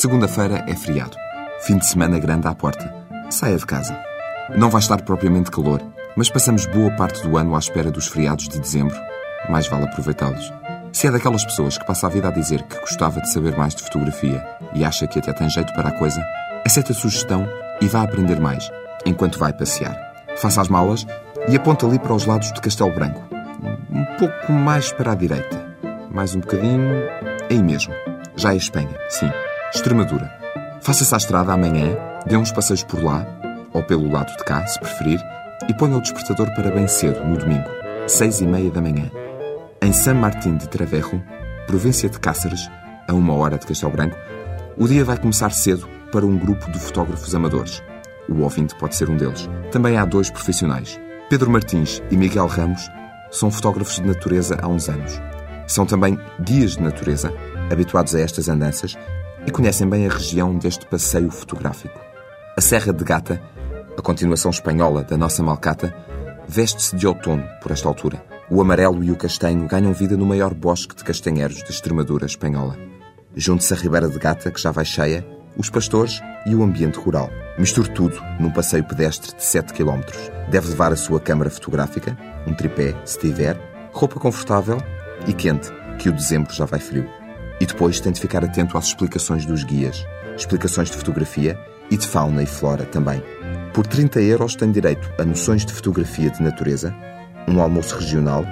Segunda-feira é feriado. Fim de semana grande à porta. Saia de casa. Não vai estar propriamente calor, mas passamos boa parte do ano à espera dos feriados de dezembro. Mais vale aproveitá-los. Se é daquelas pessoas que passa a vida a dizer que gostava de saber mais de fotografia e acha que até tem jeito para a coisa, aceita a sugestão e vá aprender mais, enquanto vai passear. Faça as malas e aponta ali para os lados de Castelo Branco. Um pouco mais para a direita. Mais um bocadinho. Aí mesmo. Já é Espanha, sim. Extremadura. Faça-se à estrada amanhã, dê uns passeios por lá, ou pelo lado de cá, se preferir, e ponha o despertador para bem cedo, no domingo, seis e meia da manhã. Em San Martín de Traverro, província de Cáceres, a uma hora de Castelo Branco, o dia vai começar cedo para um grupo de fotógrafos amadores. O ouvinte pode ser um deles. Também há dois profissionais. Pedro Martins e Miguel Ramos são fotógrafos de natureza há uns anos. São também guias de natureza, habituados a estas andanças e conhecem bem a região deste passeio fotográfico. A Serra de Gata, a continuação espanhola da nossa Malcata, veste-se de outono por esta altura. O amarelo e o castanho ganham vida no maior bosque de castanheiros da Extremadura espanhola. Junte-se a Ribeira de Gata, que já vai cheia, os pastores e o ambiente rural. Misture tudo num passeio pedestre de 7 km. Deve levar a sua câmara fotográfica, um tripé, se tiver, roupa confortável e quente, que o dezembro já vai frio. E depois tem de ficar atento às explicações dos guias, explicações de fotografia e de fauna e flora também. Por 30 euros tem direito a noções de fotografia de natureza, um almoço regional,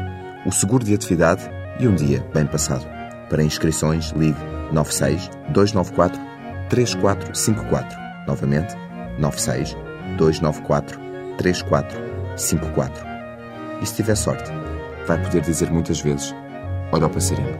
o seguro de atividade e um dia bem passado. Para inscrições, ligue 96 294 3454. Novamente, 96 294 3454. E se tiver sorte, vai poder dizer muitas vezes: Olha o passarinho.